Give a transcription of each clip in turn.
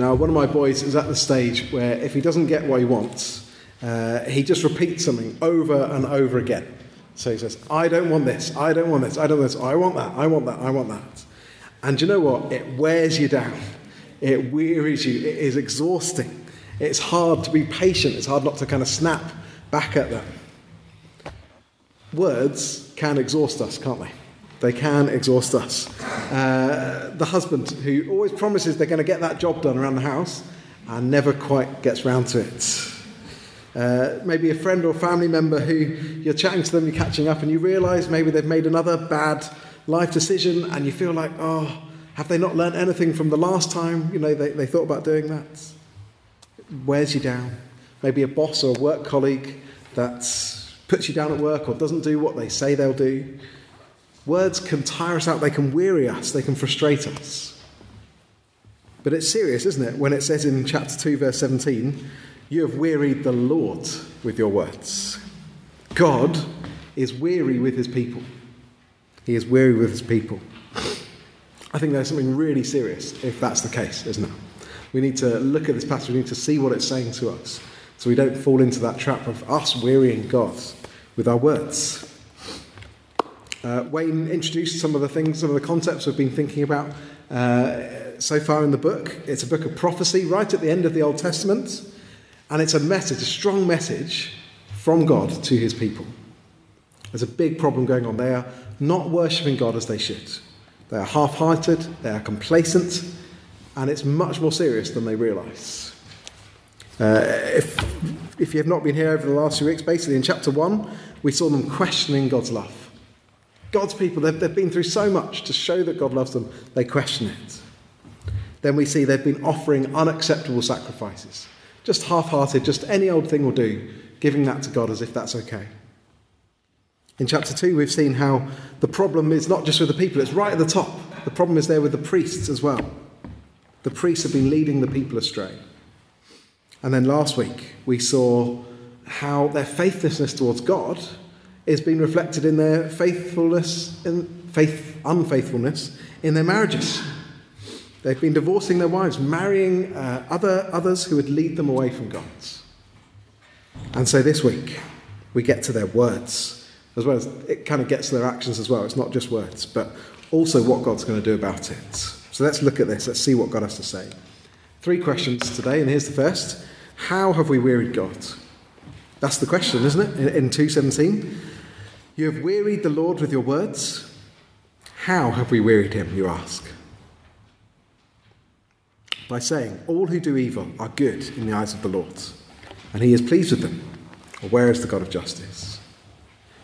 Now, one of my boys is at the stage where if he doesn't get what he wants, uh, he just repeats something over and over again. So he says, I don't want this, I don't want this, I don't want this, I want that, I want that, I want that. And you know what? It wears you down. It wearies you. It is exhausting. It's hard to be patient. It's hard not to kind of snap back at them. Words can exhaust us, can't they? They can exhaust us. Uh, the husband who always promises they're going to get that job done around the house and never quite gets round to it. Uh, maybe a friend or family member who you're chatting to them, you're catching up, and you realise maybe they've made another bad life decision, and you feel like, oh, have they not learned anything from the last time you know they, they thought about doing that? It wears you down. Maybe a boss or a work colleague that puts you down at work or doesn't do what they say they'll do. Words can tire us out, they can weary us, they can frustrate us. But it's serious, isn't it, when it says in chapter 2, verse 17, you have wearied the Lord with your words. God is weary with his people. He is weary with his people. I think there's something really serious if that's the case, isn't it? We need to look at this passage, we need to see what it's saying to us so we don't fall into that trap of us wearying God with our words. Uh, Wayne introduced some of the things, some of the concepts we've been thinking about uh, so far in the book. It's a book of prophecy right at the end of the Old Testament. And it's a message, a strong message from God to his people. There's a big problem going on. They are not worshipping God as they should. They are half hearted, they are complacent, and it's much more serious than they realise. Uh, if, if you have not been here over the last few weeks, basically in chapter 1, we saw them questioning God's love. God's people, they've, they've been through so much to show that God loves them, they question it. Then we see they've been offering unacceptable sacrifices just half hearted, just any old thing will do, giving that to God as if that's okay. In chapter 2, we've seen how the problem is not just with the people, it's right at the top. The problem is there with the priests as well. The priests have been leading the people astray. And then last week, we saw how their faithlessness towards God is being reflected in their faithfulness, in faith, unfaithfulness in their marriages. They've been divorcing their wives, marrying uh, other, others who would lead them away from God. And so this week, we get to their words, as well as it kind of gets to their actions as well. It's not just words, but also what God's going to do about it. So let's look at this. Let's see what God has to say. Three questions today, and here's the first How have we wearied God? That's the question, isn't it? In, in 217. You have wearied the Lord with your words. How have we wearied him, you ask? by saying, All who do evil are good in the eyes of the Lord, and he is pleased with them. Where is the God of justice?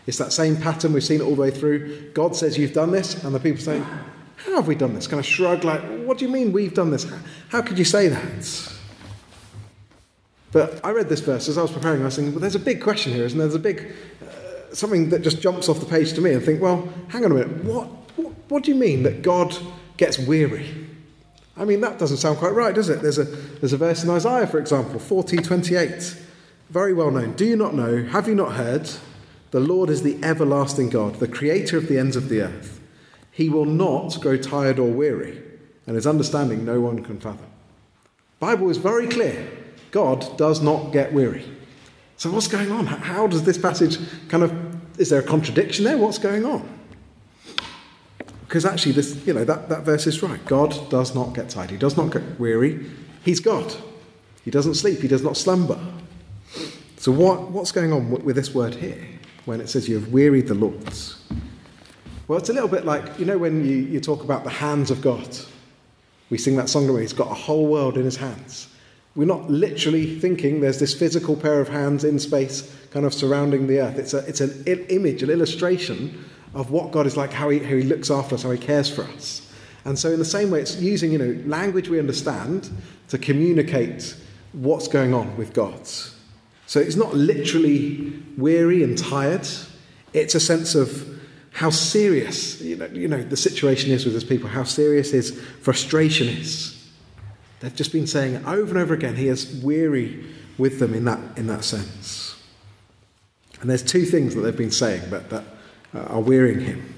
It's that same pattern we've seen all the way through. God says, You've done this, and the people say, How have we done this? Kind of shrug, like, What do you mean we've done this? How, could you say that? But I read this verse as I was preparing, I was thinking, Well, there's a big question here, isn't there? There's a big, uh, something that just jumps off the page to me and think, Well, hang on a minute, what, what, what do you mean that God gets weary? I mean, that doesn't sound quite right, does it? There's a, there's a verse in Isaiah, for example, 40, 28. Very well known. Do you not know? Have you not heard? The Lord is the everlasting God, the creator of the ends of the earth. He will not grow tired or weary, and his understanding no one can fathom. Bible is very clear. God does not get weary. So what's going on? How does this passage kind of is there a contradiction there? What's going on? Because actually, this, you know, that, that verse is right. God does not get tired. He does not get weary. He's God. He doesn't sleep. He does not slumber. So, what, what's going on with this word here when it says you have wearied the Lord? Well, it's a little bit like, you know, when you, you talk about the hands of God. We sing that song where he's got a whole world in his hands. We're not literally thinking there's this physical pair of hands in space kind of surrounding the earth. It's, a, it's an image, an illustration of what God is like, how he, how he looks after us, how He cares for us. And so, in the same way, it's using you know language we understand to communicate what's going on with God. So it's not literally weary and tired. It's a sense of how serious you know, you know the situation is with his people, how serious his frustration is. They've just been saying it over and over again. He is weary with them in that, in that sense. And there's two things that they've been saying, but that uh, are wearying him.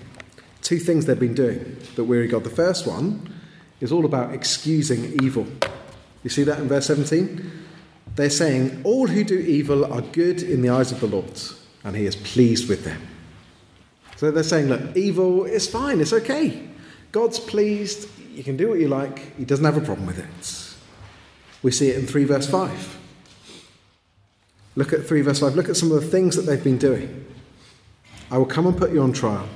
Two things they've been doing that weary God. The first one is all about excusing evil. You see that in verse 17? They're saying, All who do evil are good in the eyes of the Lord, and he is pleased with them. So they're saying, Look, evil is fine, it's okay. God's pleased, you can do what you like, he doesn't have a problem with it. We see it in 3 verse 5. Look at 3 verse 5. Look at some of the things that they've been doing. I will come and put you on trial.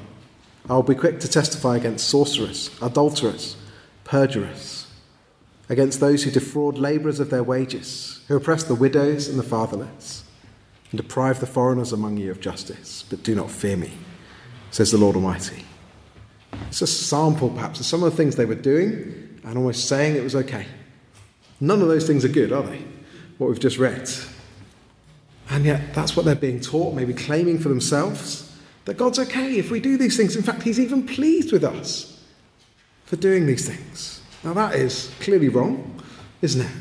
I will be quick to testify against sorcerers, adulterers, perjurers, against those who defraud labourers of their wages, who oppress the widows and the fatherless, and deprive the foreigners among you of justice. But do not fear me, says the Lord Almighty. It's a sample, perhaps, of some of the things they were doing and almost saying it was okay. None of those things are good, are they? What we've just read. And yet, that's what they're being taught, maybe claiming for themselves that God's okay if we do these things. In fact, He's even pleased with us for doing these things. Now, that is clearly wrong, isn't it?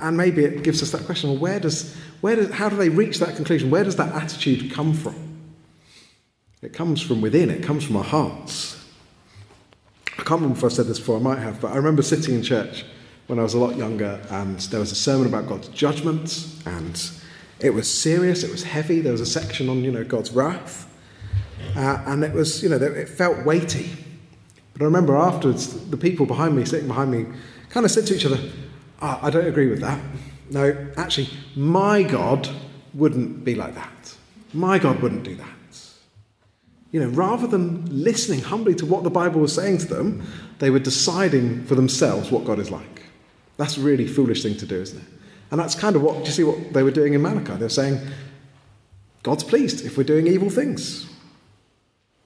And maybe it gives us that question well, where does, where does, how do they reach that conclusion? Where does that attitude come from? It comes from within, it comes from our hearts. Can't remember if I've said this before, I might have, but I remember sitting in church when I was a lot younger and there was a sermon about God's judgment and it was serious, it was heavy, there was a section on, you know, God's wrath. Uh, and it was, you know, it felt weighty. But I remember afterwards, the people behind me, sitting behind me, kind of said to each other, oh, I don't agree with that. No, actually, my God wouldn't be like that. My God wouldn't do that. You know, rather than listening humbly to what the Bible was saying to them, they were deciding for themselves what God is like. That's a really foolish thing to do, isn't it? And that's kind of what, you see what they were doing in Malachi? They're saying, God's pleased if we're doing evil things.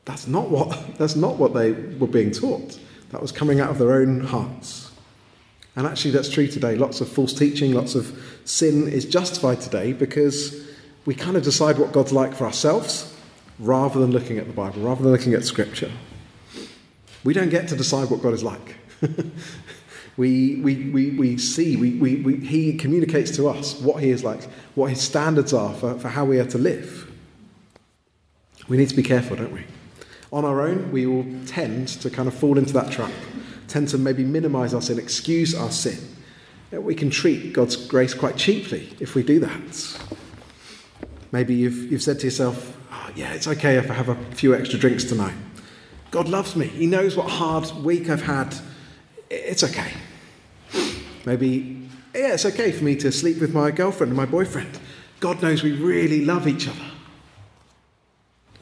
That's not what, that's not what they were being taught. That was coming out of their own hearts. And actually, that's true today. Lots of false teaching, lots of sin is justified today because we kind of decide what God's like for ourselves rather than looking at the Bible, rather than looking at Scripture. We don't get to decide what God is like. we, we, we, we see, we, we, we, He communicates to us what He is like, what His standards are for, for how we are to live. We need to be careful, don't we? On our own, we will tend to kind of fall into that trap, tend to maybe minimize our sin, excuse our sin. We can treat God's grace quite cheaply if we do that. Maybe you've, you've said to yourself, yeah, it's okay if I have a few extra drinks tonight. God loves me. He knows what hard week I've had. It's okay. Maybe, yeah, it's okay for me to sleep with my girlfriend and my boyfriend. God knows we really love each other.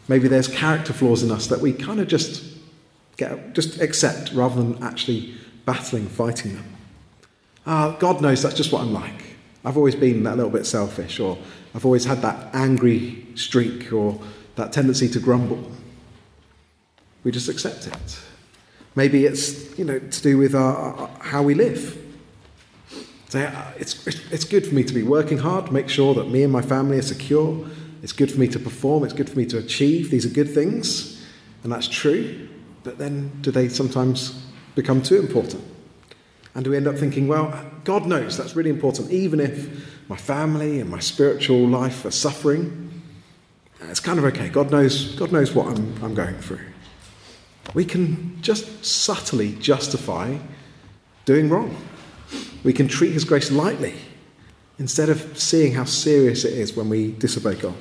Maybe there's character flaws in us that we kind of just get, just accept rather than actually battling, fighting them. Uh, God knows that's just what I'm like. I've always been that little bit selfish, or I've always had that angry streak, or that tendency to grumble. We just accept it. Maybe it's you know to do with our, our, how we live. So, uh, it's, it's good for me to be working hard, make sure that me and my family are secure, it's good for me to perform, it's good for me to achieve. These are good things, and that's true. But then do they sometimes become too important? And do we end up thinking, well, God knows that's really important, even if my family and my spiritual life are suffering? Uh, it's kind of okay. God knows, God knows what I'm, I'm going through. We can just subtly justify doing wrong. We can treat His grace lightly instead of seeing how serious it is when we disobey God.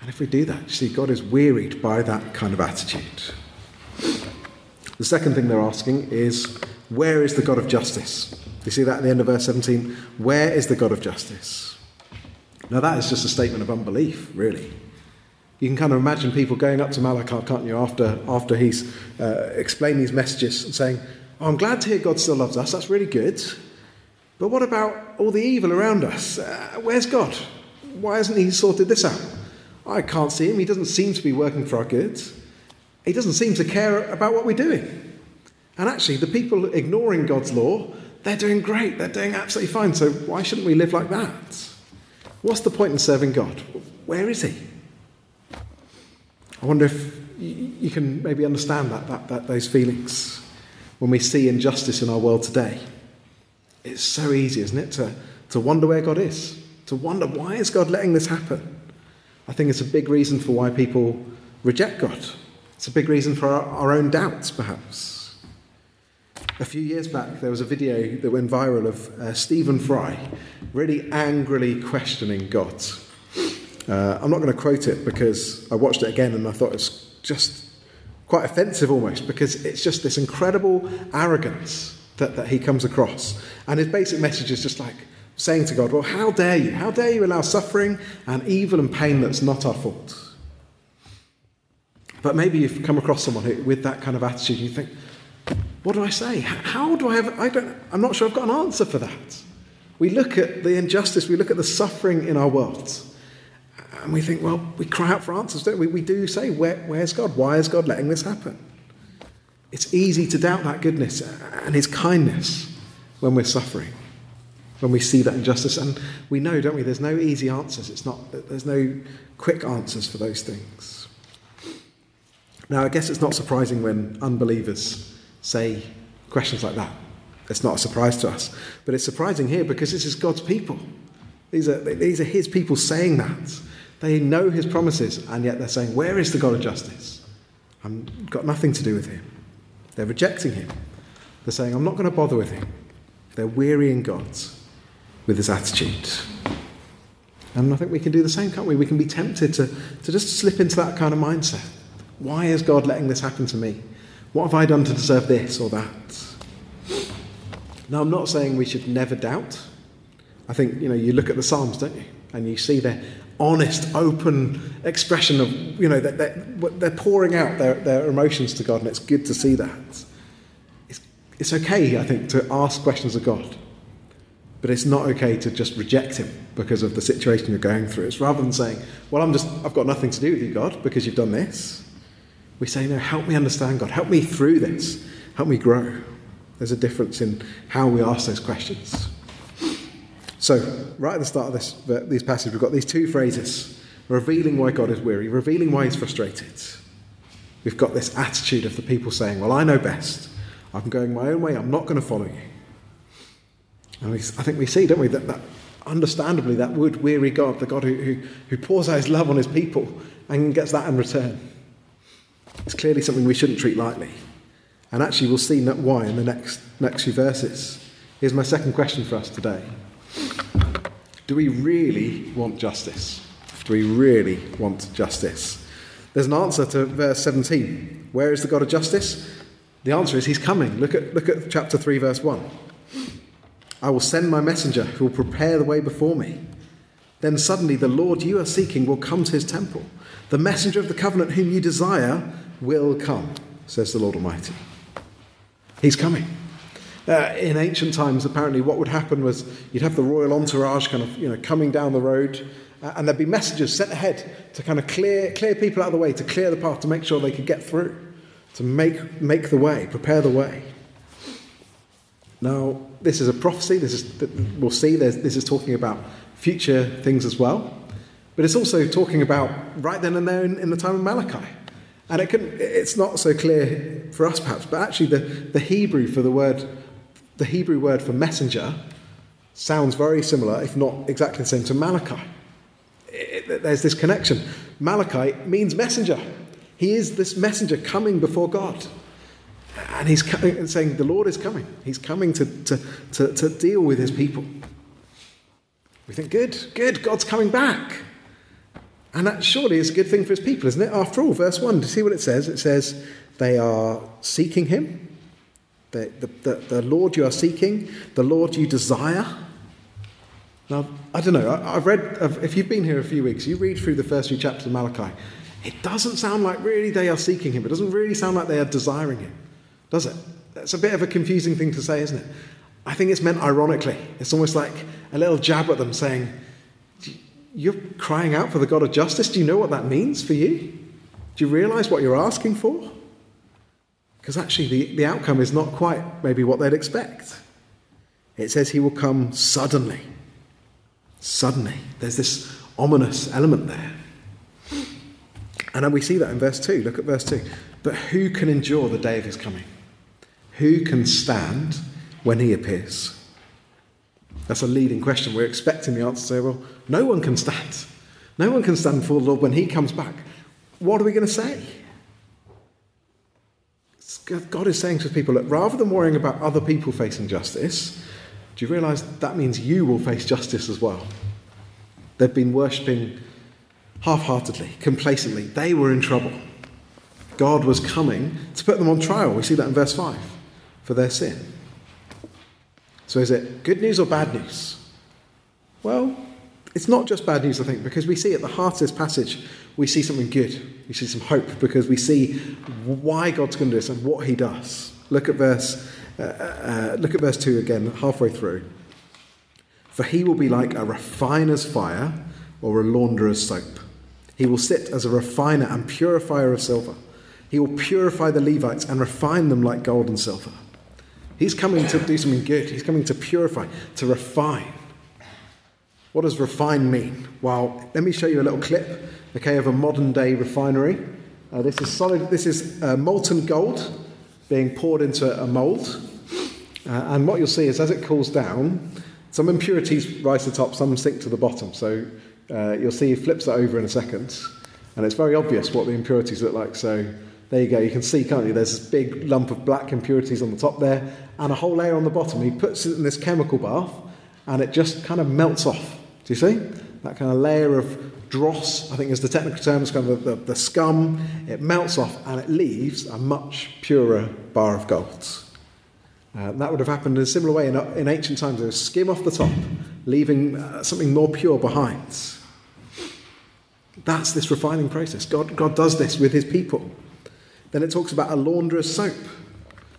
And if we do that, you see, God is wearied by that kind of attitude. The second thing they're asking is, where is the God of justice? You see that at the end of verse 17? Where is the God of justice? Now, that is just a statement of unbelief, really. You can kind of imagine people going up to Malachi, can't you, after, after he's uh, explained these messages and saying, oh, I'm glad to hear God still loves us. That's really good. But what about all the evil around us? Uh, where's God? Why hasn't He sorted this out? I can't see Him. He doesn't seem to be working for our good. He doesn't seem to care about what we're doing. And actually, the people ignoring God's law, they're doing great. They're doing absolutely fine. So why shouldn't we live like that? What's the point in serving God? Where is He? I wonder if you can maybe understand that, that, that those feelings when we see injustice in our world today. It's so easy, isn't it, to, to wonder where God is, to wonder why is God letting this happen. I think it's a big reason for why people reject God. It's a big reason for our, our own doubts, perhaps. A few years back, there was a video that went viral of uh, Stephen Fry really angrily questioning God. Uh, I'm not going to quote it because I watched it again and I thought it's just quite offensive almost because it's just this incredible arrogance that, that he comes across. And his basic message is just like saying to God, Well, how dare you? How dare you allow suffering and evil and pain that's not our fault? But maybe you've come across someone who, with that kind of attitude you think, what do I say? How do I have, I don't, I'm not sure I've got an answer for that. We look at the injustice, we look at the suffering in our world, and we think, well, we cry out for answers, don't we? We do say, Where, where's God? Why is God letting this happen? It's easy to doubt that goodness and His kindness when we're suffering, when we see that injustice. And we know, don't we? There's no easy answers. It's not, there's no quick answers for those things. Now, I guess it's not surprising when unbelievers say questions like that. It's not a surprise to us. But it's surprising here because this is God's people. These are, these are His people saying that. They know His promises, and yet they're saying, Where is the God of justice? I've got nothing to do with Him. They're rejecting Him. They're saying, I'm not going to bother with Him. They're wearying God with this attitude. And I think we can do the same, can't we? We can be tempted to, to just slip into that kind of mindset. Why is God letting this happen to me? What have I done to deserve this or that? Now, I'm not saying we should never doubt. I think, you know, you look at the Psalms, don't you? And you see their honest, open expression of, you know, they're, they're pouring out their, their emotions to God, and it's good to see that. It's, it's okay, I think, to ask questions of God, but it's not okay to just reject Him because of the situation you're going through. It's rather than saying, well, I'm just, I've got nothing to do with you, God, because you've done this. We say, no, help me understand, God. Help me through this. Help me grow. There's a difference in how we ask those questions. So, right at the start of this, these passages, we've got these two phrases revealing why God is weary, revealing why he's frustrated. We've got this attitude of the people saying, Well, I know best. I'm going my own way. I'm not going to follow you. And we, I think we see, don't we, that, that understandably that would weary God, the God who, who, who pours out his love on his people and gets that in return. It's clearly something we shouldn't treat lightly. And actually, we'll see why in the next, next few verses. Here's my second question for us today Do we really want justice? Do we really want justice? There's an answer to verse 17. Where is the God of justice? The answer is He's coming. Look at, look at chapter 3, verse 1. I will send my messenger who will prepare the way before me. Then suddenly the Lord you are seeking will come to his temple. The messenger of the covenant whom you desire will come, says the Lord Almighty. He's coming. Uh, in ancient times, apparently, what would happen was you'd have the royal entourage kind of you know, coming down the road, uh, and there'd be messengers sent ahead to kind of clear, clear people out of the way, to clear the path, to make sure they could get through, to make, make the way, prepare the way. Now, this is a prophecy. This is, we'll see this is talking about future things as well. But it's also talking about right then and there in, in the time of Malachi. And it can, it's not so clear for us perhaps, but actually the, the Hebrew for the word, the Hebrew word for messenger sounds very similar, if not exactly the same, to Malachi. It, there's this connection. Malachi means messenger. He is this messenger coming before God. And he's coming and saying, The Lord is coming. He's coming to, to, to, to deal with his people. We think, Good, good, God's coming back. And that surely is a good thing for his people, isn't it? After all, verse 1, to see what it says? It says, they are seeking him. The, the, the, the Lord you are seeking, the Lord you desire. Now, I don't know, I, have read, if you've been here a few weeks, you read through the first few chapters of Malachi. It doesn't sound like really they are seeking him. It doesn't really sound like they are desiring him, does it? That's a bit of a confusing thing to say, isn't it? I think it's meant ironically. It's almost like a little jab at them saying, you're crying out for the God of justice. Do you know what that means for you? Do you realize what you're asking for? Because actually, the, the outcome is not quite maybe what they'd expect. It says he will come suddenly. Suddenly. There's this ominous element there. And then we see that in verse 2. Look at verse 2. But who can endure the day of his coming? Who can stand when he appears? That's a leading question. We're expecting the answer to say, well, no one can stand. No one can stand before the Lord when He comes back. What are we going to say? God is saying to people, look, rather than worrying about other people facing justice, do you realize that means you will face justice as well? They've been worshipping half heartedly, complacently. They were in trouble. God was coming to put them on trial. We see that in verse 5 for their sin. So is it good news or bad news? Well, it's not just bad news, I think, because we see at the heart of this passage, we see something good. We see some hope because we see why God's going to do this and what he does. Look at verse, uh, uh, look at verse 2 again, halfway through. For he will be like a refiner's fire or a launderer's soap. He will sit as a refiner and purifier of silver. He will purify the Levites and refine them like gold and silver. He's coming to do something good. He's coming to purify, to refine. What does refine mean? Well, let me show you a little clip, okay, of a modern day refinery. Uh, this is solid. This is uh, molten gold being poured into a mold, uh, and what you'll see is as it cools down, some impurities rise to the top, some sink to the bottom. So uh, you'll see he flips it over in a second, and it's very obvious what the impurities look like. So there you go. You can see, can't you? There's this big lump of black impurities on the top there, and a whole layer on the bottom. He puts it in this chemical bath, and it just kind of melts off. Do you see? That kind of layer of dross, I think is the technical term, it's kind of the, the, the scum. It melts off, and it leaves a much purer bar of gold. Uh, that would have happened in a similar way in, in ancient times. There was skim off the top, leaving uh, something more pure behind. That's this refining process. God, God does this with his people. Then it talks about a launderer's soap.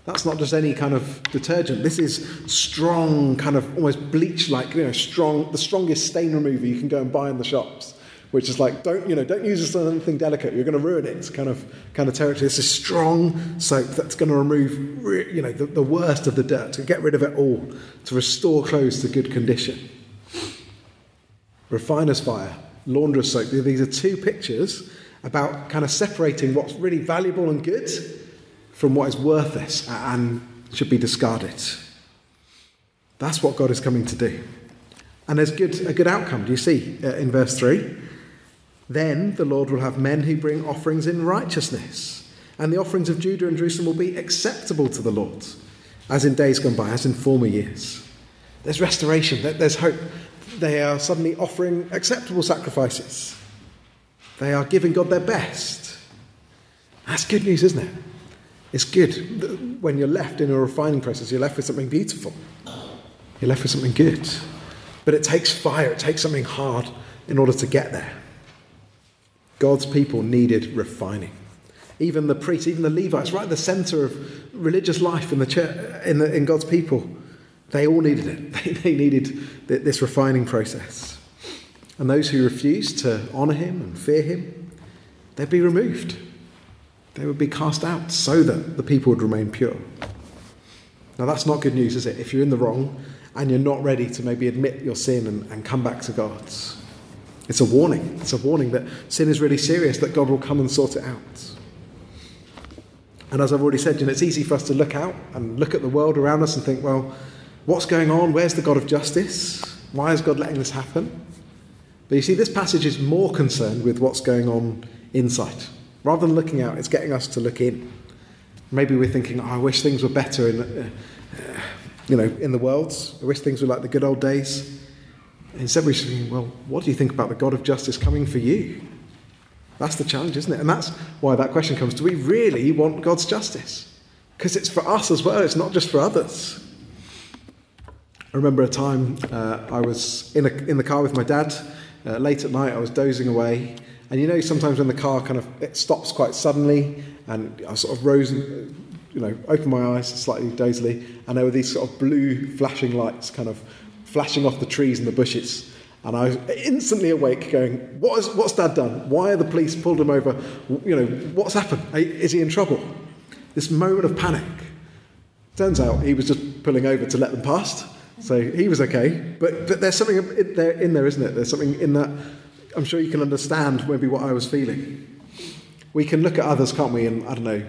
That's not just any kind of detergent. This is strong, kind of almost bleach like, you know, strong, the strongest stain remover you can go and buy in the shops. Which is like, don't, you know, don't use this on anything delicate. You're going to ruin it. Kind of, kind of territory. This is strong soap that's going to remove, you know, the, the worst of the dirt, to get rid of it all, to restore clothes to good condition. Refiner's fire, launderer's soap. These are two pictures about kind of separating what's really valuable and good from what is worthless and should be discarded. That's what God is coming to do. And there's good, a good outcome. Do you see uh, in verse 3? Then the Lord will have men who bring offerings in righteousness, and the offerings of Judah and Jerusalem will be acceptable to the Lord, as in days gone by, as in former years. There's restoration, there's hope. They are suddenly offering acceptable sacrifices. They are giving God their best. That's good news, isn't it? It's good when you're left in a refining process, you're left with something beautiful. You're left with something good. But it takes fire, it takes something hard in order to get there. God's people needed refining. Even the priests, even the Levites, right at the center of religious life in, the church, in, the, in God's people, they all needed it. They, they needed this refining process. And those who refused to honour him and fear him, they'd be removed. They would be cast out so that the people would remain pure. Now, that's not good news, is it? If you're in the wrong and you're not ready to maybe admit your sin and, and come back to God. It's a warning. It's a warning that sin is really serious, that God will come and sort it out. And as I've already said, you know, it's easy for us to look out and look at the world around us and think, well, what's going on? Where's the God of justice? Why is God letting this happen? But you see, this passage is more concerned with what's going on inside. Rather than looking out, it's getting us to look in. Maybe we're thinking, oh, I wish things were better in, uh, you know, in the world. I wish things were like the good old days. Instead, we're saying, well, what do you think about the God of justice coming for you? That's the challenge, isn't it? And that's why that question comes do we really want God's justice? Because it's for us as well, it's not just for others. I remember a time uh, I was in, a, in the car with my dad uh, late at night, I was dozing away. And you know, sometimes when the car kind of it stops quite suddenly, and I sort of rose, and, you know, opened my eyes slightly dozily, and there were these sort of blue flashing lights kind of flashing off the trees and the bushes. And I was instantly awake, going, what is, What's Dad done? Why are the police pulled him over? You know, what's happened? Is he in trouble? This moment of panic. Turns out he was just pulling over to let them past. So he was okay. But, but there's something in there, in there, isn't it? There's something in that. I'm sure you can understand maybe what I was feeling. We can look at others, can't we? And I don't know,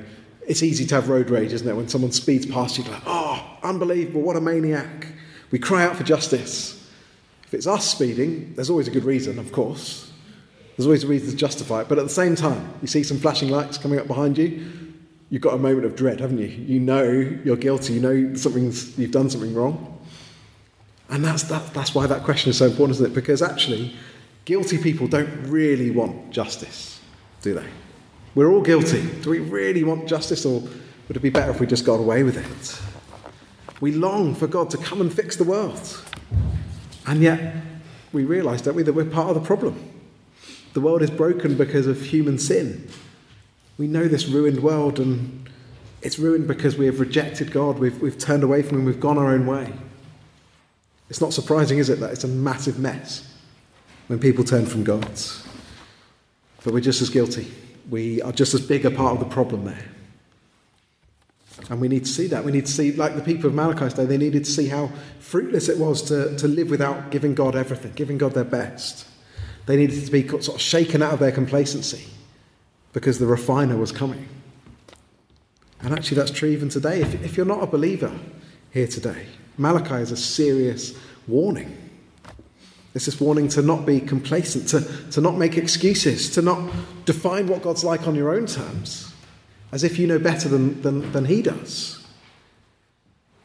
it's easy to have road rage, isn't it? When someone speeds past you, like, oh, unbelievable, what a maniac. We cry out for justice. If it's us speeding, there's always a good reason, of course. There's always a reason to justify it. But at the same time, you see some flashing lights coming up behind you, you've got a moment of dread, haven't you? You know you're guilty, you know something's, you've done something wrong. And that's, that, that's why that question is so important, isn't it? Because actually, guilty people don't really want justice, do they? We're all guilty. Do we really want justice, or would it be better if we just got away with it? We long for God to come and fix the world. And yet, we realise, don't we, that we're part of the problem. The world is broken because of human sin. We know this ruined world, and it's ruined because we have rejected God, we've, we've turned away from Him, we've gone our own way. It's not surprising, is it, that it's a massive mess when people turn from God. But we're just as guilty. We are just as big a part of the problem there. And we need to see that. We need to see, like the people of Malachi's day, they needed to see how fruitless it was to, to live without giving God everything, giving God their best. They needed to be sort of shaken out of their complacency because the refiner was coming. And actually, that's true even today. If, if you're not a believer here today, Malachi is a serious warning. It's this warning to not be complacent, to, to not make excuses, to not define what God's like on your own terms, as if you know better than, than, than He does.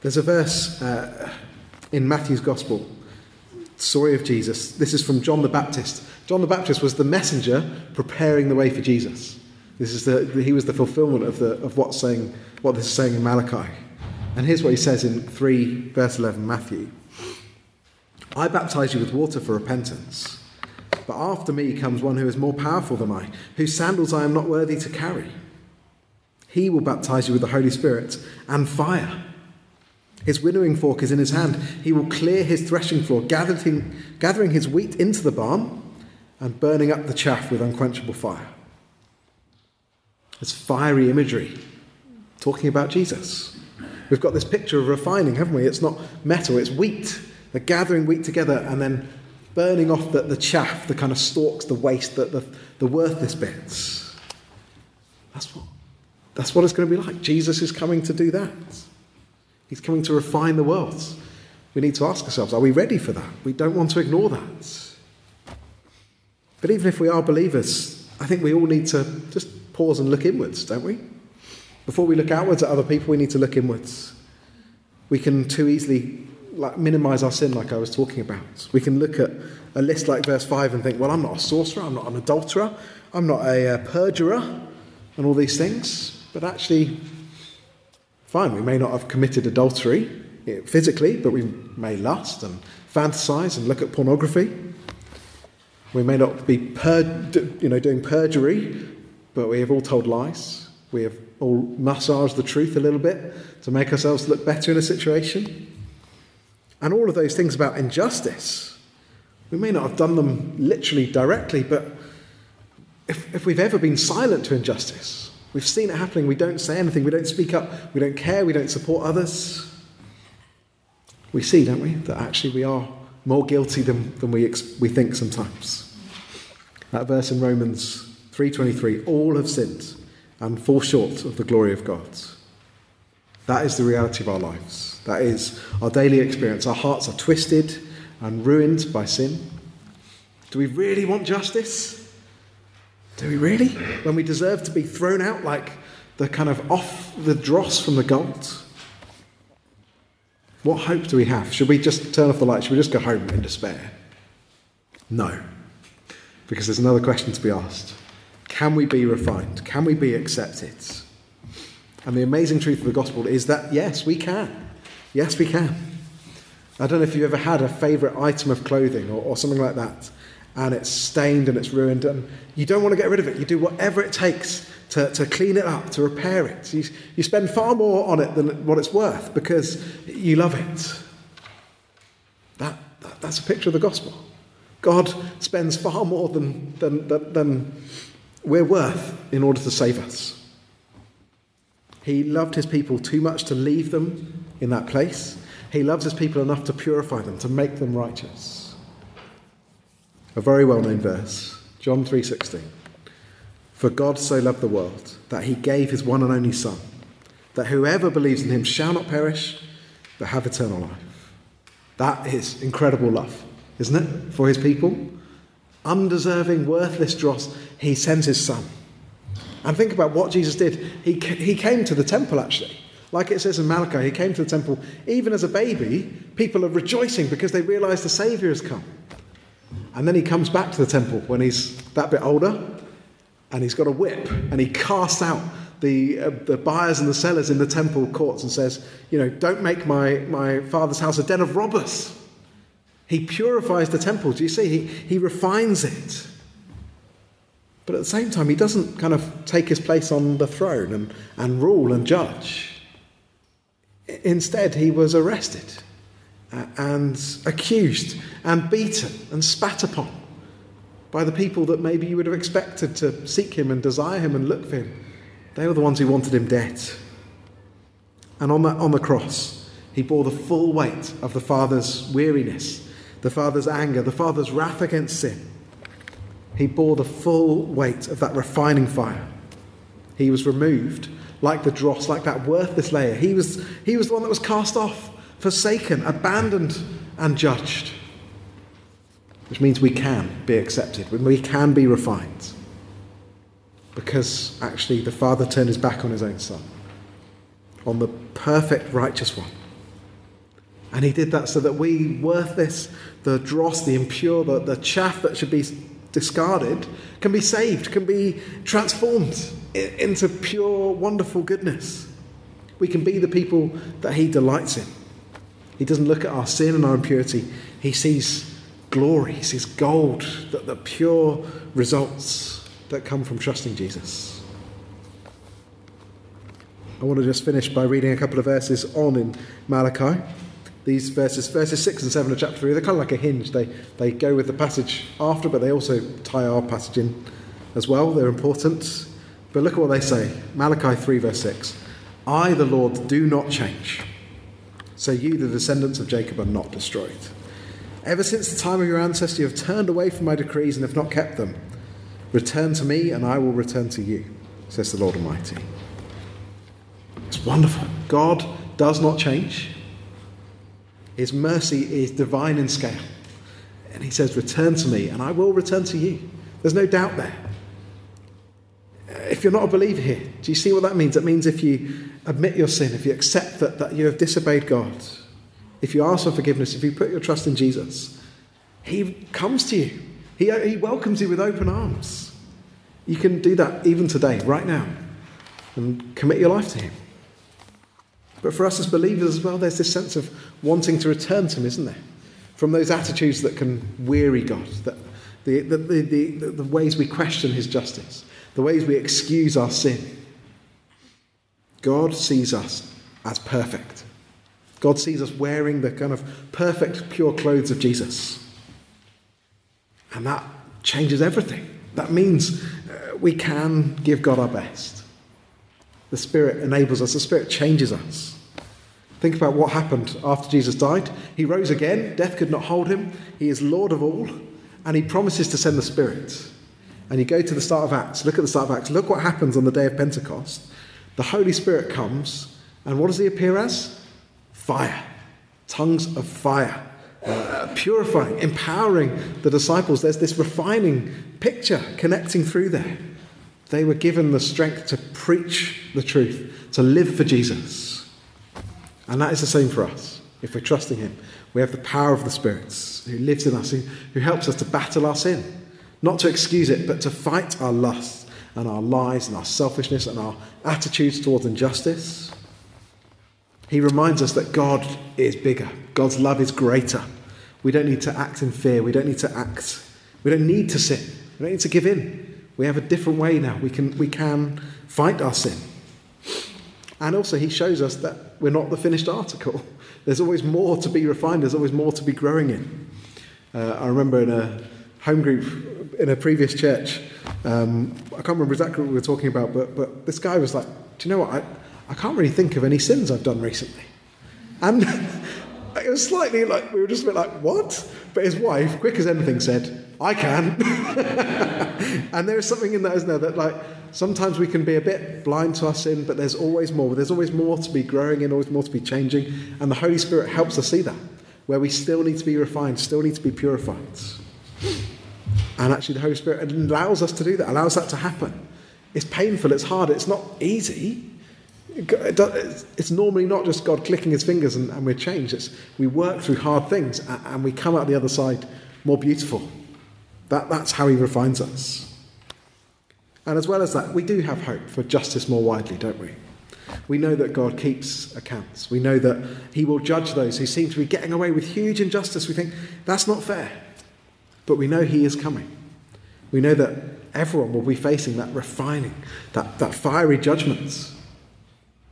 There's a verse uh, in Matthew's Gospel, story of Jesus. This is from John the Baptist. John the Baptist was the messenger preparing the way for Jesus. This is the, he was the fulfillment of, the, of what's saying, what this is saying in Malachi. And here's what he says in 3, verse 11, Matthew. I baptize you with water for repentance, but after me comes one who is more powerful than I, whose sandals I am not worthy to carry. He will baptize you with the Holy Spirit and fire. His winnowing fork is in his hand. He will clear his threshing floor, gathering, gathering his wheat into the barn and burning up the chaff with unquenchable fire. It's fiery imagery talking about Jesus. We've got this picture of refining, haven't we? It's not metal, it's wheat. They're gathering wheat together and then burning off the, the chaff, the kind of stalks, the waste, the, the, the worthless bits. That's what, that's what it's going to be like. Jesus is coming to do that. He's coming to refine the world. We need to ask ourselves are we ready for that? We don't want to ignore that. But even if we are believers, I think we all need to just pause and look inwards, don't we? Before we look outwards at other people, we need to look inwards. We can too easily like, minimize our sin, like I was talking about. We can look at a list like verse 5 and think, well, I'm not a sorcerer, I'm not an adulterer, I'm not a uh, perjurer, and all these things. But actually, fine, we may not have committed adultery physically, but we may lust and fantasize and look at pornography. We may not be per, you know, doing perjury, but we have all told lies. We have all massage the truth a little bit to make ourselves look better in a situation. And all of those things about injustice, we may not have done them literally directly, but if, if we've ever been silent to injustice, we've seen it happening, we don't say anything, we don't speak up, we don't care, we don't support others, we see, don't we, that actually we are more guilty than, than we, we think sometimes. That verse in Romans 3:23, all have sinned and fall short of the glory of God. That is the reality of our lives. That is our daily experience. Our hearts are twisted and ruined by sin. Do we really want justice? Do we really? When we deserve to be thrown out like the kind of off the dross from the gold? What hope do we have? Should we just turn off the light? Should we just go home in despair? No. Because there's another question to be asked Can we be refined? Can we be accepted? And the amazing truth of the gospel is that yes, we can. Yes, we can. I don't know if you've ever had a favourite item of clothing or, or something like that, and it's stained and it's ruined, and you don't want to get rid of it. You do whatever it takes to, to clean it up, to repair it. You, you spend far more on it than what it's worth because you love it. That, that, that's a picture of the gospel. God spends far more than, than, than, than we're worth in order to save us. He loved his people too much to leave them in that place. He loves his people enough to purify them, to make them righteous. A very well-known verse, John 3:16. For God so loved the world that he gave his one and only son, that whoever believes in him shall not perish, but have eternal life. That is incredible love isn't it, for his people? Undeserving, worthless dross, he sends his son. And think about what Jesus did. He, he came to the temple, actually. Like it says in Malachi, he came to the temple even as a baby. People are rejoicing because they realize the Savior has come. And then he comes back to the temple when he's that bit older and he's got a whip and he casts out the, uh, the buyers and the sellers in the temple courts and says, You know, don't make my, my father's house a den of robbers. He purifies the temple. Do you see? He, he refines it. But at the same time, he doesn't kind of take his place on the throne and, and rule and judge. Instead, he was arrested uh, and accused and beaten and spat upon by the people that maybe you would have expected to seek him and desire him and look for him. They were the ones who wanted him dead. And on the, on the cross, he bore the full weight of the Father's weariness, the Father's anger, the Father's wrath against sin. He bore the full weight of that refining fire. He was removed like the dross, like that worthless layer. He was, he was the one that was cast off, forsaken, abandoned, and judged. Which means we can be accepted, we can be refined because actually the Father turned his back on his own Son, on the perfect righteous one. And he did that so that we, worthless, the dross, the impure, the, the chaff that should be discarded, can be saved, can be transformed into pure, wonderful goodness. We can be the people that he delights in. He doesn't look at our sin and our impurity, he sees glory, he sees gold, the, the pure results that come from trusting Jesus. I want to just finish by reading a couple of verses on in Malachi. These verses, verses 6 and 7 of chapter 3, they're kind of like a hinge. They, they go with the passage after, but they also tie our passage in as well. They're important. But look at what they say Malachi 3, verse 6. I, the Lord, do not change. So you, the descendants of Jacob, are not destroyed. Ever since the time of your ancestors, you have turned away from my decrees and have not kept them. Return to me, and I will return to you, says the Lord Almighty. It's wonderful. God does not change. His mercy is divine in scale. And he says, Return to me, and I will return to you. There's no doubt there. If you're not a believer here, do you see what that means? It means if you admit your sin, if you accept that, that you have disobeyed God, if you ask for forgiveness, if you put your trust in Jesus, He comes to you. He, he welcomes you with open arms. You can do that even today, right now, and commit your life to Him. But for us as believers as well, there's this sense of wanting to return to Him, isn't there? From those attitudes that can weary God, that the, the, the, the, ways we question His justice, the ways we excuse our sin. God sees us as perfect. God sees us wearing the kind of perfect, pure clothes of Jesus. And that changes everything. That means uh, we can give God our best. The Spirit enables us, the Spirit changes us. Think about what happened after Jesus died. He rose again, death could not hold him. He is Lord of all, and he promises to send the Spirit. And you go to the start of Acts, look at the start of Acts, look what happens on the day of Pentecost. The Holy Spirit comes, and what does he appear as? Fire. Tongues of fire uh, purifying, empowering the disciples. There's this refining picture connecting through there. They were given the strength to preach the truth, to live for Jesus. And that is the same for us. If we're trusting Him, we have the power of the Spirit who lives in us, who, who helps us to battle our sin. Not to excuse it, but to fight our lusts and our lies and our selfishness and our attitudes towards injustice. He reminds us that God is bigger, God's love is greater. We don't need to act in fear, we don't need to act, we don't need to sin, we don't need to give in. We have a different way now. We can, we can fight our sin. And also, he shows us that we're not the finished article. There's always more to be refined, there's always more to be growing in. Uh, I remember in a home group in a previous church, um, I can't remember exactly what we were talking about, but, but this guy was like, Do you know what? I, I can't really think of any sins I've done recently. And it was slightly like, we were just a bit like, what? But his wife, quick as anything, said, I can. and there is something in that, isn't there, that like sometimes we can be a bit blind to our sin, but there's always more. There's always more to be growing in, always more to be changing. And the Holy Spirit helps us see that, where we still need to be refined, still need to be purified. And actually, the Holy Spirit allows us to do that, allows that to happen It's painful, it's hard, it's not easy. It's normally not just God clicking his fingers and, and we're changed. It's, we work through hard things and we come out the other side more beautiful. That, that's how he refines us. And as well as that, we do have hope for justice more widely, don't we? We know that God keeps accounts. We know that He will judge those who seem to be getting away with huge injustice. We think that's not fair. But we know He is coming. We know that everyone will be facing that refining, that, that fiery judgments.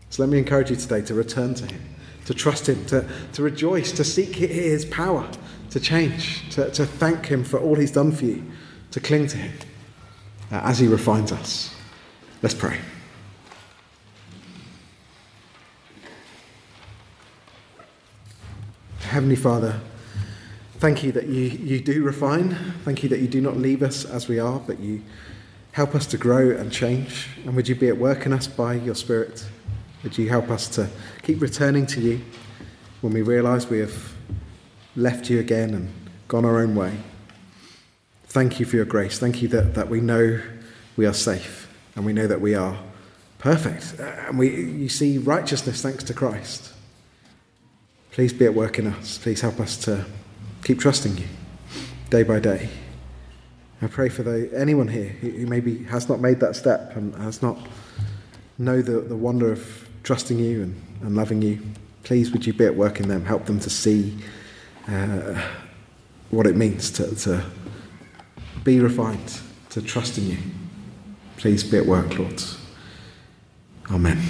So let me encourage you today to return to Him, to trust Him, to, to rejoice, to seek His power, to change, to, to thank Him for all He's done for you, to cling to Him uh, as He refines us. Let's pray. Heavenly Father, thank you that you, you do refine. Thank you that you do not leave us as we are, but you help us to grow and change. And would you be at work in us by your Spirit? Would you help us to keep returning to you when we realise we have left you again and gone our own way? Thank you for your grace. Thank you that, that we know we are safe and we know that we are perfect. Uh, and we, you see righteousness thanks to Christ. Please be at work in us. Please help us to keep trusting you day by day. I pray for the, anyone here who maybe has not made that step and has not know the, the wonder of trusting you and, and loving you. Please, would you be at work in them? Help them to see uh, what it means to, to be refined, to trust in you. Please be at work, Lord. Amen.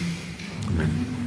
Amen.